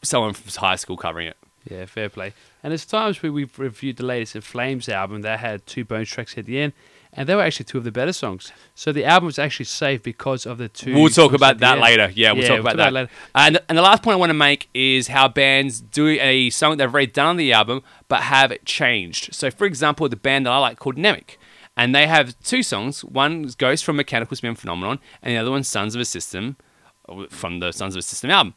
someone from high school covering it. Yeah, fair play. And there's times where we've reviewed the latest In Flames album that had two bonus tracks at the end, and they were actually two of the better songs. So the album was actually saved because of the two. We'll talk about that later. Yeah, we'll talk about that. later. And and the last point I want to make is how bands do a song they've already done on the album, but have it changed. So, for example, the band that I like called Mnemic, and they have two songs. One is from Mechanical Spin Phenomenon, and the other one Sons of a System from the Sons of a System album.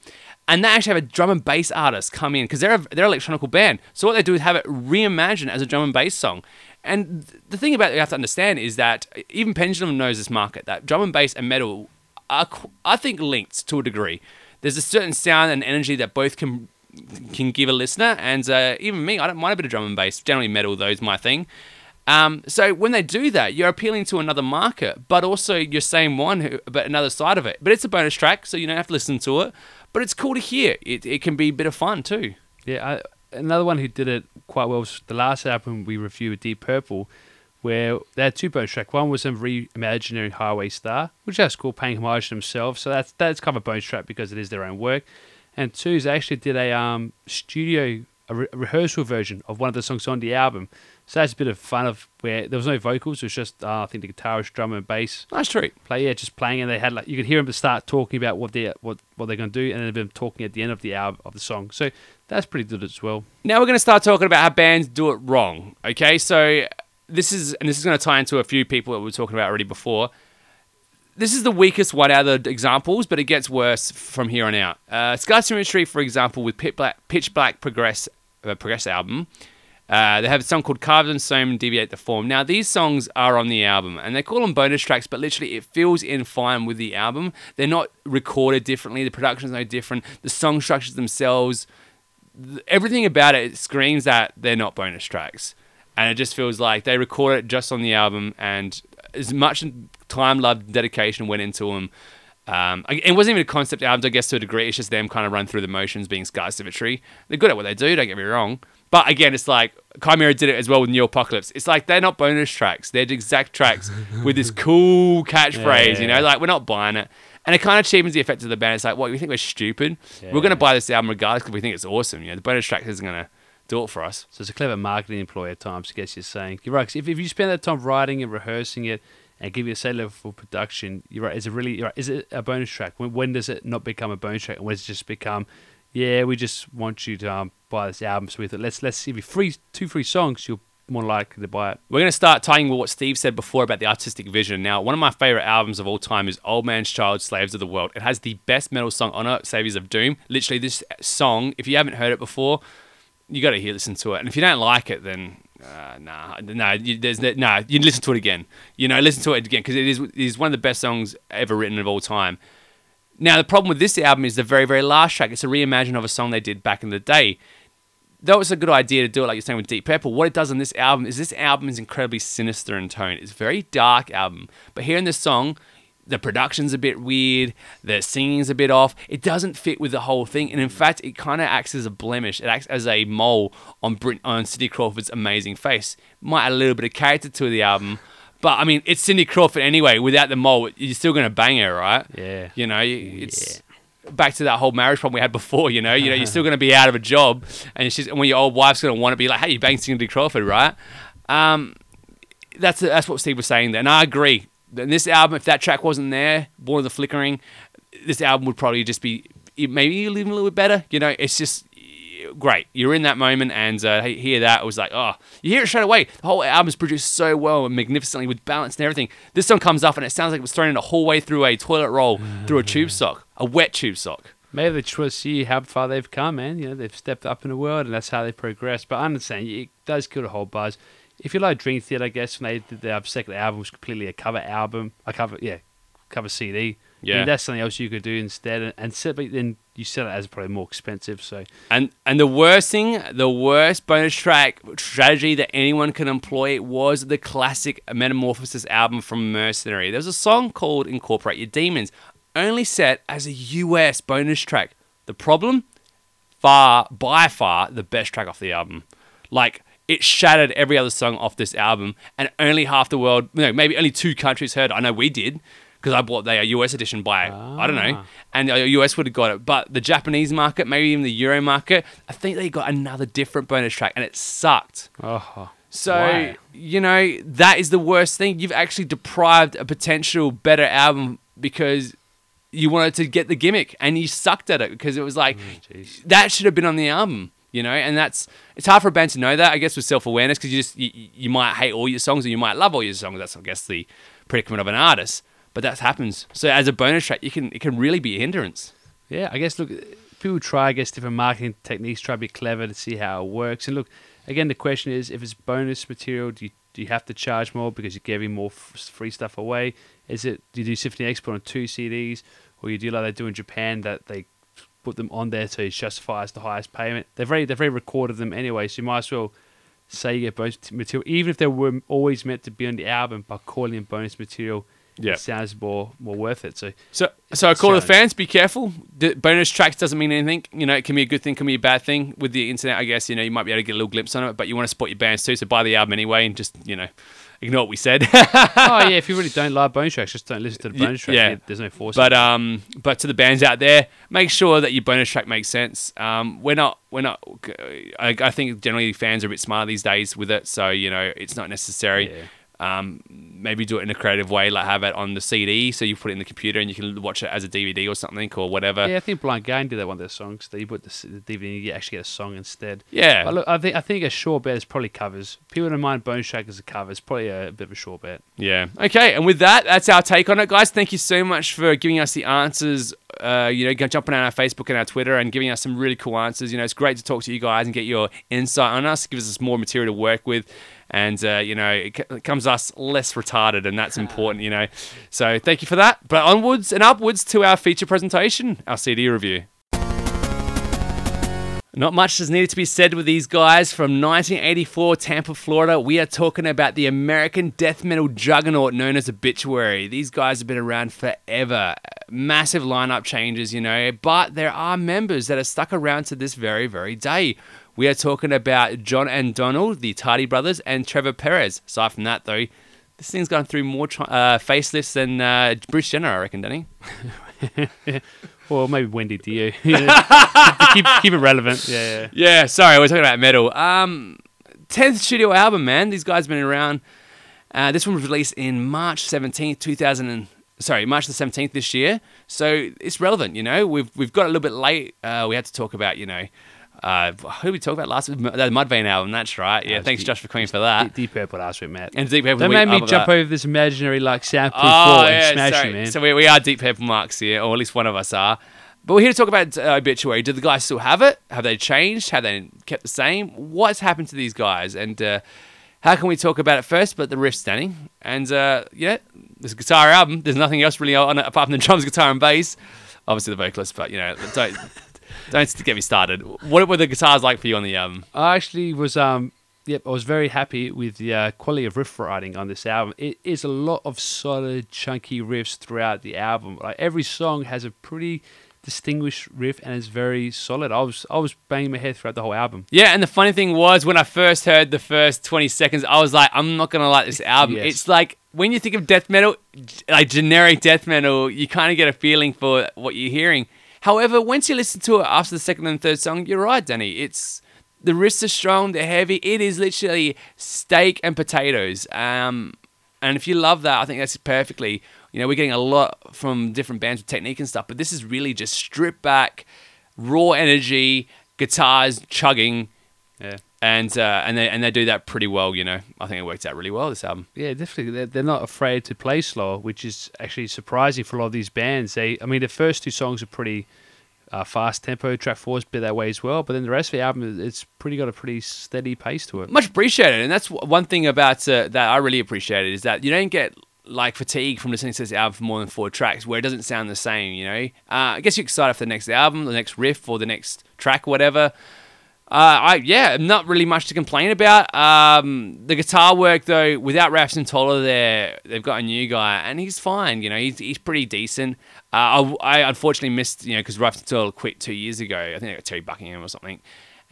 And they actually have a drum and bass artist come in because they're a, they're an electronical band. So what they do is have it reimagined as a drum and bass song. And th- the thing about it you have to understand is that even Pendulum knows this market that drum and bass and metal are I think linked to a degree. There's a certain sound and energy that both can can give a listener, and uh, even me, I don't mind a bit of drum and bass. Generally, metal though is my thing. Um, so when they do that, you're appealing to another market, but also your same one, who, but another side of it. But it's a bonus track, so you don't have to listen to it. But it's cool to hear. It, it can be a bit of fun too. Yeah, I, another one who did it quite well was the last album we reviewed, Deep Purple, where they had two bonus track. One was them reimagining Highway Star, which that's cool, paying homage to themselves. So that's that's kind of a bonus track because it is their own work. And two is they actually did a um, studio a, re- rehearsal version of one of the songs on the album. So that's a bit of fun of where there was no vocals. It was just uh, I think the guitarist, drummer, and bass Nice treat. play. Yeah, just playing, and they had like you could hear them start talking about what they what what they're going to do, and then them talking at the end of the album of the song. So that's pretty good as well. Now we're going to start talking about how bands do it wrong. Okay, so this is and this is going to tie into a few people that we were talking about already before. This is the weakest one out of the examples, but it gets worse from here on out. Uh, Scar Symmetry, for example, with Pitch Black, Pitch Black Progress, uh, Progress album, Uh, they have a song called Carved and Sewn and Deviate the Form. Now, these songs are on the album, and they call them bonus tracks, but literally it feels in fine with the album. They're not recorded differently, the production's no different, the song structures themselves, th- everything about it screams that they're not bonus tracks. And it just feels like they recorded it just on the album, and as much time, love, dedication went into them. Um, it wasn't even a concept album, I guess, to a degree. It's just them kind of run through the motions, being Scar Symmetry. They're good at what they do, don't get me wrong. But again, it's like Chimaira did it as well with New Apocalypse. It's like they're not bonus tracks; they're exact tracks with this cool catchphrase. Yeah. You know, like we're not buying it, and it kind of cheapens the effect of the band. It's like, what you think we're stupid? We're gonna buy this album regardless because we think it's awesome. You know, the bonus track isn't gonna do it for us. So it's a clever marketing employee at times, I guess you're saying. You're right, if, if you spend that time writing and rehearsing it and give you a same level for production, you're right, is it really, you're right, is it a bonus track? When, when does it not become a bonus track? And when does it just become, yeah, we just want you to um, buy this album, so we thought, let's, let's give you free, two free songs, you're more likely to buy it. We're going to start tying with what Steve said before about the artistic vision. Now, one of my favorite albums of all time is Old Man's Child, Slaves of the World. It has the best metal song on it, Saviors of Doom. Literally, this song, if you haven't heard it before, you got to hear, listen to it. And if you don't like it, then uh, nah, nah, you, there's no, nah, you listen to it again. You know, listen to it again because it is, it is one of the best songs ever written of all time. Now, the problem with this album is the very, very last track. It's a reimagining of a song they did back in the day Though it's a good idea to do it, like you're saying with Deep Purple. What it does on this album is this album is incredibly sinister in tone. It's a very dark album, but here in this song, the production's a bit weird, the singing's a bit off. It doesn't fit with the whole thing, and in fact, it kind of acts as a blemish. It acts as a mole on Brit- on Cindy Crawford's amazing face. Might add a little bit of character to the album. But I mean, it's Cindy Crawford anyway. Without the mole, you're still gonna bang her, right? Yeah. You know, it's back to that whole marriage problem we had before. You know, you know, you're still going to be out of a job, and she's and when your old wife's going to want to be like, "Hey, you banged Cindy Crawford, right?" Um, that's that's what Steve was saying there, and I agree. And this album, if that track wasn't there, Born of the Flickering, this album would probably just be maybe even a little bit better. You know, it's just great. You're in that moment, and uh, hear that it was like, oh, you hear it straight away. The whole album's produced so well and magnificently with balance and everything. This song comes up, and it sounds like it was thrown in a hallway through a toilet roll through a tube sock, a wet tube sock. Maybe they just see how far they've come, man. You know, they've stepped up in the world, and that's how they progress. But I understand it does kill the whole buzz. If you like Dream Theater, I guess when they did their second album, was completely a cover album, a cover, yeah, cover CD. I Yeah. mean, that's something else you could do instead, and, and sell- but then you sell it as probably more expensive. So And and the worst thing, the worst bonus track strategy that anyone can employ was the classic Metamorphosis album from Mercenary. There's a song called Incorporate Your Demons, only set as a US bonus track. The problem, far by far the best track off the album. Like it shattered every other song off this album, and only half the world, no, maybe only two countries heard. I know we did because I bought the US edition by I don't know, Ah. and the US would have got it. But the Japanese market, maybe even the Euro market, I think they got another different bonus track, and it sucked. oh, So Why? you know that is the worst thing. You've actually deprived a potential better album because you wanted to get the gimmick, and you sucked at it because it was like jeez. that should have been on the album. You know, and that's it's hard for a band to know that. I guess with self awareness because you just you, you might hate all your songs or you might love all your songs. That's I guess the predicament of an artist. But that happens. So as a bonus track, you can it can really be a hindrance. Yeah, I guess look, people try, I guess, different marketing techniques, try to be clever to see how it works. And look, again, the question is, if it's bonus material, do you do you have to charge more because you're giving more free stuff away? Is it do you do Symphony Export on two CDs, or you do like they do in Japan that they put them on there so it justifies the highest payment? They've already they've already recorded them anyway, so you might as well say you get bonus material, even if they were always meant to be on the album, by calling it bonus material. Yeah. it sounds more more worth it. So So, so I call the fans: be careful. Bonus tracks doesn't mean anything. You know, it can be a good thing, can be a bad thing. With the internet, I guess you know you might be able to get a little glimpse on it, but you want to support your bands too. So buy the album anyway, and just you know ignore what we said. oh yeah, if you really don't like bonus tracks, just don't listen to the bonus track. yeah. There's no force. but um, but to the bands out there, make sure that your bonus track makes sense. Um, we're not we're not. I, I think generally fans are a bit smarter these days with it, so you know it's not necessary. Yeah. Um, maybe do it in a creative way, like have it on the CD, so you put it in the computer and you can watch it as a DVD or something or whatever. yeah, I think Blind Guardian did that one of their songs. You put the, DVD, and you actually get a song instead. Yeah. But look, I think I think a short bet is probably covers. People don't mind Bone as a cover. It's probably a, bit of a short bet. Yeah. Okay. And with that, that's our take on it, guys. Thank you so much for giving us the answers uh, you know, jumping on our Facebook and our Twitter and giving us some really cool answers. You know, it's great to talk to you guys and get your insight on us. It gives us more material to work with. And, uh, you know, it, c- it comes us less retarded, and that's important, you know. So thank you for that. But onwards and upwards to our feature presentation, our CD review. Not much is needed to be said with these guys from 1984 Tampa, Florida. We are talking about the American death metal juggernaut known as Obituary. These guys have been around forever. Massive lineup changes, you know, but there are members that are stuck around to this very, very day. We are talking about John and Donald, the Tardy brothers, and Trevor Peres. Aside from that, though, this thing's gone through more uh, facelifts than uh, Bruce Jenner, I reckon, Danny. Or maybe Wendy to keep, keep it relevant. Yeah, yeah. Yeah, sorry, we're talking about metal. Um, tenth studio album, man. These guys have been around. Uh, this one was released in March seventeenth, two thousand and sorry, March the seventeenth this year. So it's relevant, you know. We've we've got a little bit late. Uh, we had to talk about, you know, uh, who did we talk about last week? The Mudvayne album. That's right. Yeah, That's thanks deep. Josh for Queen for that. Deep, Deep Purple last week, Matt. And Deep Purple. Make week me jump that. over this imaginary like soundproof Oh, floor yeah, and smash sorry. you, man. So we, we are deep purple marks here, or at least one of us are. But we're here to talk about uh, obituary. Do the guys still have it? Have they changed? Have they kept the same? What's happened to these guys? And uh, how can we talk about it first? But the riff standing, and uh, yeah, this guitar album. There's nothing else really on it apart from the drums, guitar, and bass. Obviously the vocalist, but you know, don't don't get me started. What were the guitars like for you on the album? I actually was um yep, I was very happy with the uh, quality of riff writing on this album. It is a lot of solid, chunky riffs throughout the album. Like every song has a pretty distinguished riff and it's very solid. I was I was banging my head throughout the whole album. Yeah, and the funny thing was when I first heard the first 20 seconds, I was like, I'm not gonna like this album. Yes. It's like when you think of death metal, like generic death metal, you kind of get a feeling for what you're hearing. However, once you listen to it after the second and third song, you're right, Danny. It's the riffs are strong, they're heavy. It is literally steak and potatoes. Um, and if you love that, I think that's perfectly. You know, we're getting a lot from different bands with technique and stuff, but this is really just stripped back, raw energy, guitars chugging, Yeah. And uh, and they and they do that pretty well. You know, I think it worked out really well this album. Yeah, definitely. They're, they're not afraid to play slow, which is actually surprising for a lot of these bands. They, I mean, the first two songs are pretty uh, fast tempo. Track four is a bit that way as well, but then the rest of the album, it's pretty got a pretty steady pace to it. Much appreciated, and that's one thing about uh, that I really appreciated is that you don't get like fatigue from listening to this album for more than four tracks where it doesn't sound the same. You know, uh, I guess you're excited for the next album, the next riff, or the next track, whatever. Uh, I yeah, not really much to complain about. Um, the guitar work though, without Raf Toller there, they've got a new guy, and he's fine. You know, he's he's pretty decent. Uh, I, I unfortunately missed you know because Raf Toller quit two years ago. I think they got Terry Buckingham or something.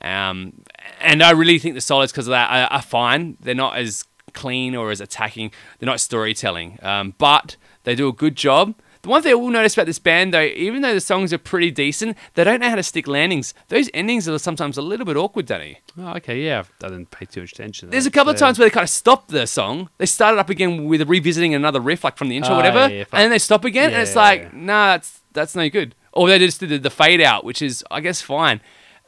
Um, and I really think the solids because of that are, are fine. They're not as clean or as attacking. They're not storytelling, um, but they do a good job. The one thing I will notice about this band, though, even though the songs are pretty decent, they don't know how to stick landings. Those endings are sometimes a little bit awkward, Danny. Oh, okay, yeah, I didn't pay too much attention. to There's a couple of times where they kind of stop the song. They start it up again with revisiting another riff, like from the intro, or Oh, whatever, yeah, yeah, and then they stop again, and it's Yeah, like, yeah. nah, that's that's no good. Or they just did the fade out, which is, I guess, fine.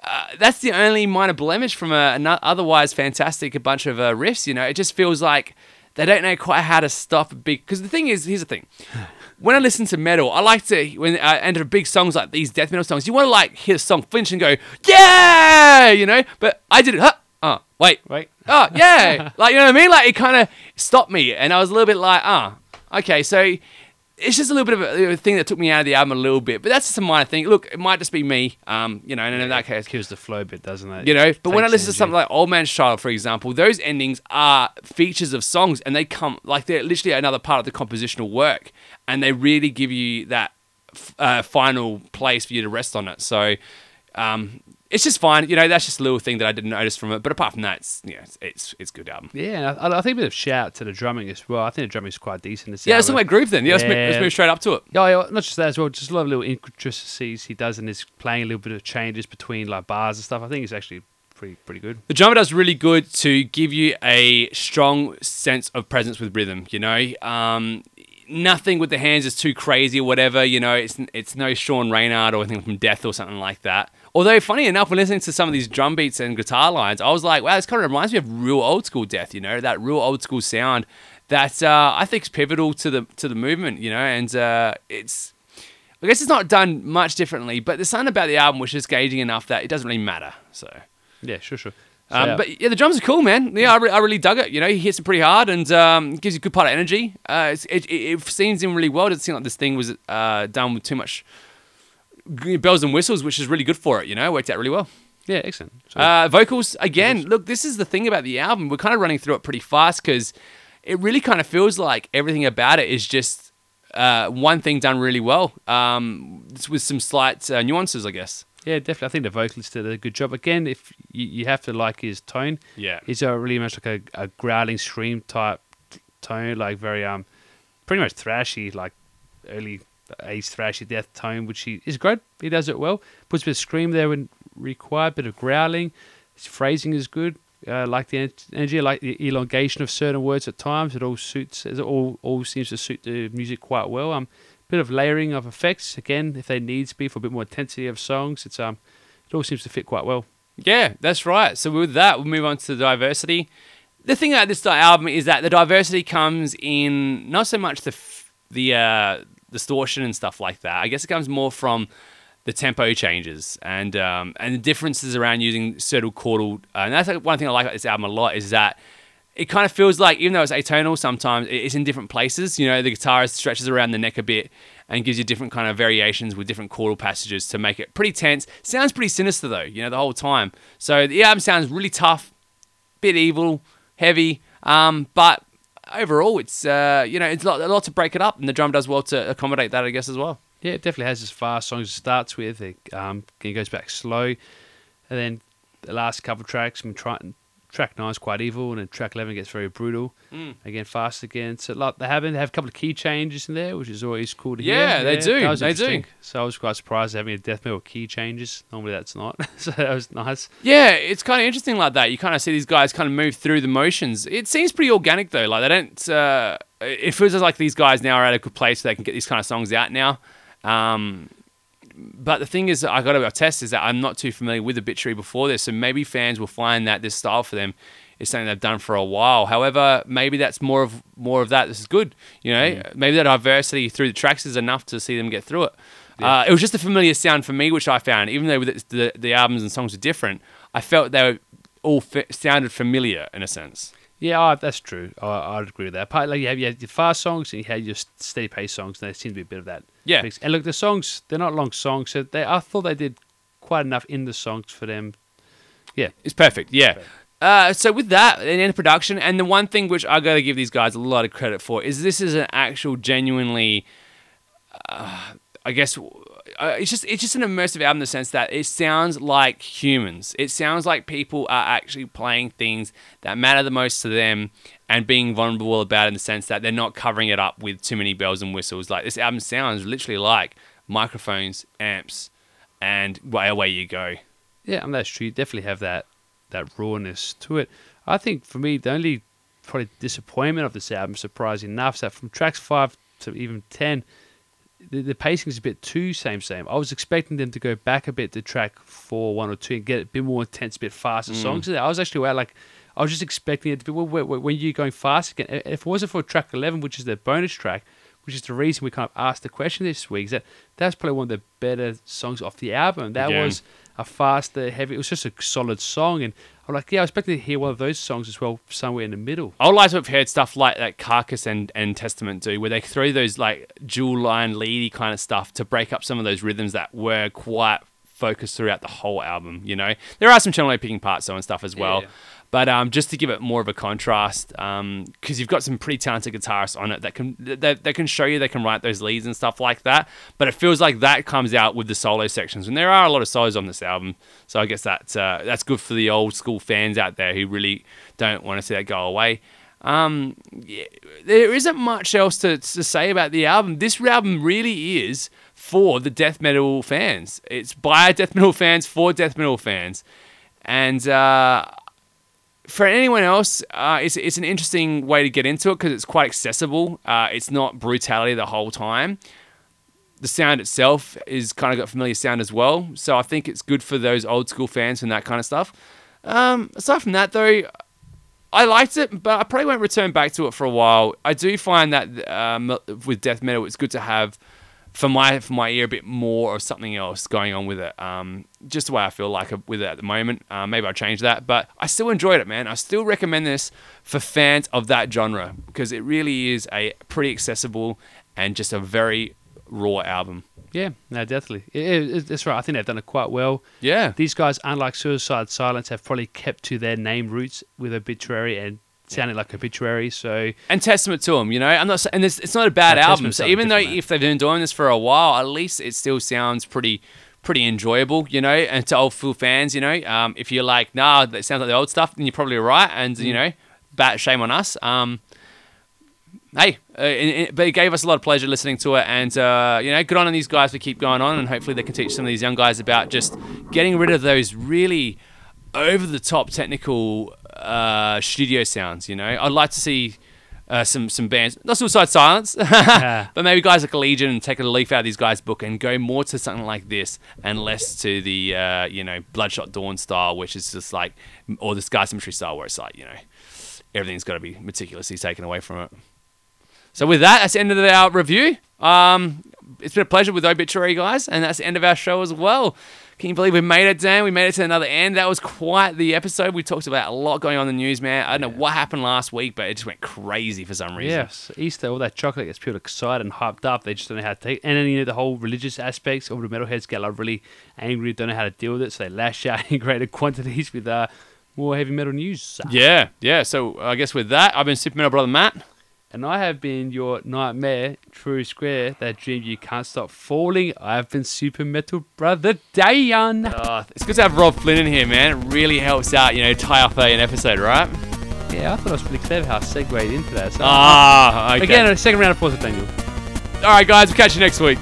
Uh, that's the only minor blemish from a, an otherwise fantastic bunch of uh, riffs. You know, it just feels like they don't know quite how to stop a big. Because the thing is, here's the thing. When I listen to metal, I like to when I enter big songs like these death metal songs. You want to like hear a song finish and go, yeah, you know. But I did it. Huh, oh, wait, Wait. oh yeah like you know what i mean like it kind of stopped me and i was a little bit like ah okay so it's just a little bit of a, a thing that took me out of the album a little bit but that's just a minor thing look it might just be me um you know and in that case kills the flow bit, doesn't it? you know but when i listen to something like old man's child for example those endings are features of songs and they come like they're literally another part of the compositional work and they really give you that uh, final place for you to rest on it so um it's just fine, you know. That's just a little thing that I didn't notice from it. But apart from that, it's yeah, it's it's, it's good album. Yeah, I, I think a bit of shout to the drumming as well. I think the drumming is quite decent. This Yeah, let's talk about groove then. Yeah, let's, move, let's move straight up to it. Yeah, yeah, not just that as well. Just a lot of little intricacies he does in his playing a little bit of changes between like bars and stuff. I think it's actually pretty pretty good. The drummer does really good to give you a strong sense of presence with rhythm. You know, um, nothing with the hands is too crazy or whatever. You know, it's it's no Sean Reinert or anything from Death or something like that. Although, funny enough, when listening to some of these drum beats and guitar lines, I was like, wow, this kind of reminds me of real old school Death. You know, that real old school sound that uh, I think is pivotal to the to the movement. You know, and uh, it's I guess it's not done much differently, but there's something about the album which is gauging enough that it doesn't really matter. So, Yeah, sure, sure. Um, but yeah, the drums are cool, man. Yeah, I, re- I really dug it. You know, he hits it pretty hard and um, gives you a good part of energy. Uh, it's, it, it, it seems in really well. It doesn't seem like this thing was uh, done with too much bells and whistles, which is really good for it. You know, worked out really well. yeah, excellent. Uh, vocals again. Look, this is the thing about the album. We're kind of running through it pretty fast because it really kind of feels like everything about it is just uh, one thing done really well, um, with some slight uh, nuances, I guess. Yeah, definitely. I think the vocalist did a good job. Again, if you, you have to like his tone, Yeah. he's a really much like a, a growling scream type tone, like very um, pretty much thrashy, like early ace thrashy death tone, which he is great. He does it well. Puts a bit of scream there when required, bit of growling. His phrasing is good. Uh, like the energy, like the elongation of certain words at times. It all suits. It all all seems to suit the music quite well. Um, bit of layering of effects again, if they needs be for a bit more intensity of songs. It's um, it all seems to fit quite well. Yeah, that's right. So with that, we'll move on to the diversity. The thing about this album is that the diversity comes in not so much the f- the uh, distortion and stuff like that. I guess it comes more from the tempo changes and um, and the differences around using certain chordal. Uh, and that's like one thing I like about this album a lot is that it kind of feels like even though it's atonal, sometimes it's in different places. You know, the guitar stretches around the neck a bit and gives you different kind of variations with different chordal passages to make it pretty tense. Sounds pretty sinister though, you know, the whole time. So the album sounds really tough, bit evil, heavy, um, but overall it's uh, you know it's a lot, a lot to break it up, and the drum does well to accommodate that, I guess, as well. Yeah, it definitely has its fast songs it starts with. It um, it goes back slow, and then the last couple tracks, I mean, try, track nine is quite evil, and then track eleven gets very brutal. Mm. Again, fast again. So like they have they have a couple of key changes in there, which is always cool to hear. Yeah, hear. they do, that was they do. So I was quite surprised having a death metal key changes. Normally that's not. so that was nice. Yeah, it's kind of interesting like that. You kind of see these guys kind of move through the motions. It seems pretty organic though. Like they don't. Uh, it feels like these guys now are at a good place where they can get these kind of songs out now. Um, but the thing is, I got to attest is that I'm not too familiar with Obituary before this, so maybe fans will find that this style for them is something they've done for a while. However, maybe that's more of more of that. This is good, you know. Maybe that diversity through the tracks is enough to see them get through it. Uh, it was just a familiar sound for me, which I found, even though the the, the albums and songs are different, I felt they were all fi- sounded familiar in a sense. Yeah, oh, that's true. I, I'd agree with that. Part like you have, you have your fast songs and you have your steady pace songs, and there seems to be a bit of that. Yeah. And look, the songs they're not long songs, so they I thought they did quite enough in the songs for them. Yeah, It's perfect, yeah. Uh, so with that, and in production, and the one thing which I got to give these guys a lot of credit for is this is an actual, genuinely, uh, I guess, uh, it's just it's just an immersive album in the sense that it sounds like humans. It sounds like people are actually playing things that matter the most to them and being vulnerable about it in the sense that they're not covering it up with too many bells and whistles. Like this album sounds literally like microphones, amps, and way away you go. yeah, and that's true. You definitely have that that rawness to it. I think for me, the only probably disappointment of this album, surprising enough, is that from tracks five to even ten, the, the pacing is a bit too same same. I was expecting them to go back a bit to track four, one or two, and get a bit more intense, a bit faster mm. songs. I was actually aware, like I was just expecting it to be well, when- you're going fast again. If it wasn't for track eleven, which is the bonus track, which is the reason we kind of asked the question this week, is that that's probably one of the better songs off the album. That was a faster, uh, heavy. It was just a solid song, and I'm like, yeah, I was expecting to hear one of those songs as well, somewhere in the middle. I would like to have heard stuff like that Carcass and, and Testament do, where they throw those like dual line leady kind of stuff to break up some of those rhythms that were quite focused throughout the whole album. You know, there are some generally picking parts though and stuff as well. Yeah. But um, just to give it more of a contrast, because you've got some pretty talented guitarists on it that can that, that can show you they can write those leads and stuff like that. But it feels like that comes out with the solo sections, and there are a lot of solos on this album. So I guess that's uh, that's good for the old school fans out there who really don't want to see that go away. Um, yeah, there isn't much else to, to say about the album. This album really is for the death metal fans. It's by death metal fans for death metal fans, and uh, for anyone else, uh, it's it's an interesting way to get into it because it's quite accessible. Uh, it's not brutality the whole time. The sound itself is kind of got familiar sound as well, so I think it's good for those old school fans and that kind of stuff. Um, aside from that, though, I liked it, but I probably won't return back to it for a while. I do find that um, with death metal, it's good to have for my for my ear a bit more of something else going on with it. Um, just the way I feel like with it at the moment. Uh, maybe I'll change that, but I still enjoyed it, man. I still recommend this for fans of that genre because it really is a pretty accessible and just a very raw album. Yeah, no, definitely. It, it, that's right. I think they've done it quite well. Yeah. These guys, unlike Suicide Silence, have probably kept to their name roots with Obituary and sounding like Obituary. So and testament to them, you know. I'm not, and it's, it's not a bad album. So even though man. if they've been doing this for a while, at least it still sounds pretty, pretty enjoyable, you know. And to old full fans, you know, um, if you're like, nah, that sounds like the old stuff, then you're probably right. And Mm. you know, bat shame on us. Um, hey, uh, and- and- but it gave us a lot of pleasure listening to it, and uh, you know, good on these guys for keep going on, and hopefully they can teach some of these young guys about just getting rid of those really over the top technical uh, studio sounds. You know, I'd like to see. Uh, some some bands, not Suicide Silence, but maybe guys like Legion and take a leaf out of these guys' book and go more to something like this and less to the uh, you know Bloodshot Dawn style, which is just like or the Scar Symmetry style, where it's like you know everything's got to be meticulously taken away from it. So with that, that's the end of our review. Um, it's been a pleasure with Obituary, guys, and that's the end of our show as well. Can you believe we made it, Dan? We made it to another end. That was quite the episode. We talked about a lot going on in the news, man. I don't know what happened last week, but it just went crazy for some reason. Yes, Easter, all that chocolate gets people excited and hyped up. They just don't know how to take And then, you know, the whole religious aspects, all the metalheads get like really angry, don't know how to deal with it, so they lash out in greater quantities with uh, more heavy metal news. Yeah, yeah. So I guess with that, I've been Super Metal Brother Matt. And I have been your nightmare, True Square, that dream you can't stop falling. I have been Super Metal Brother Dayan. Uh, it's good to have Rob Flynn in here, man. It really helps out, you know, tie up an episode, right? Yeah, I thought it was pretty clever how I segued into that. So Ah, okay. Again, a second round of applause for Daniel. All right, guys. We'll catch you next week.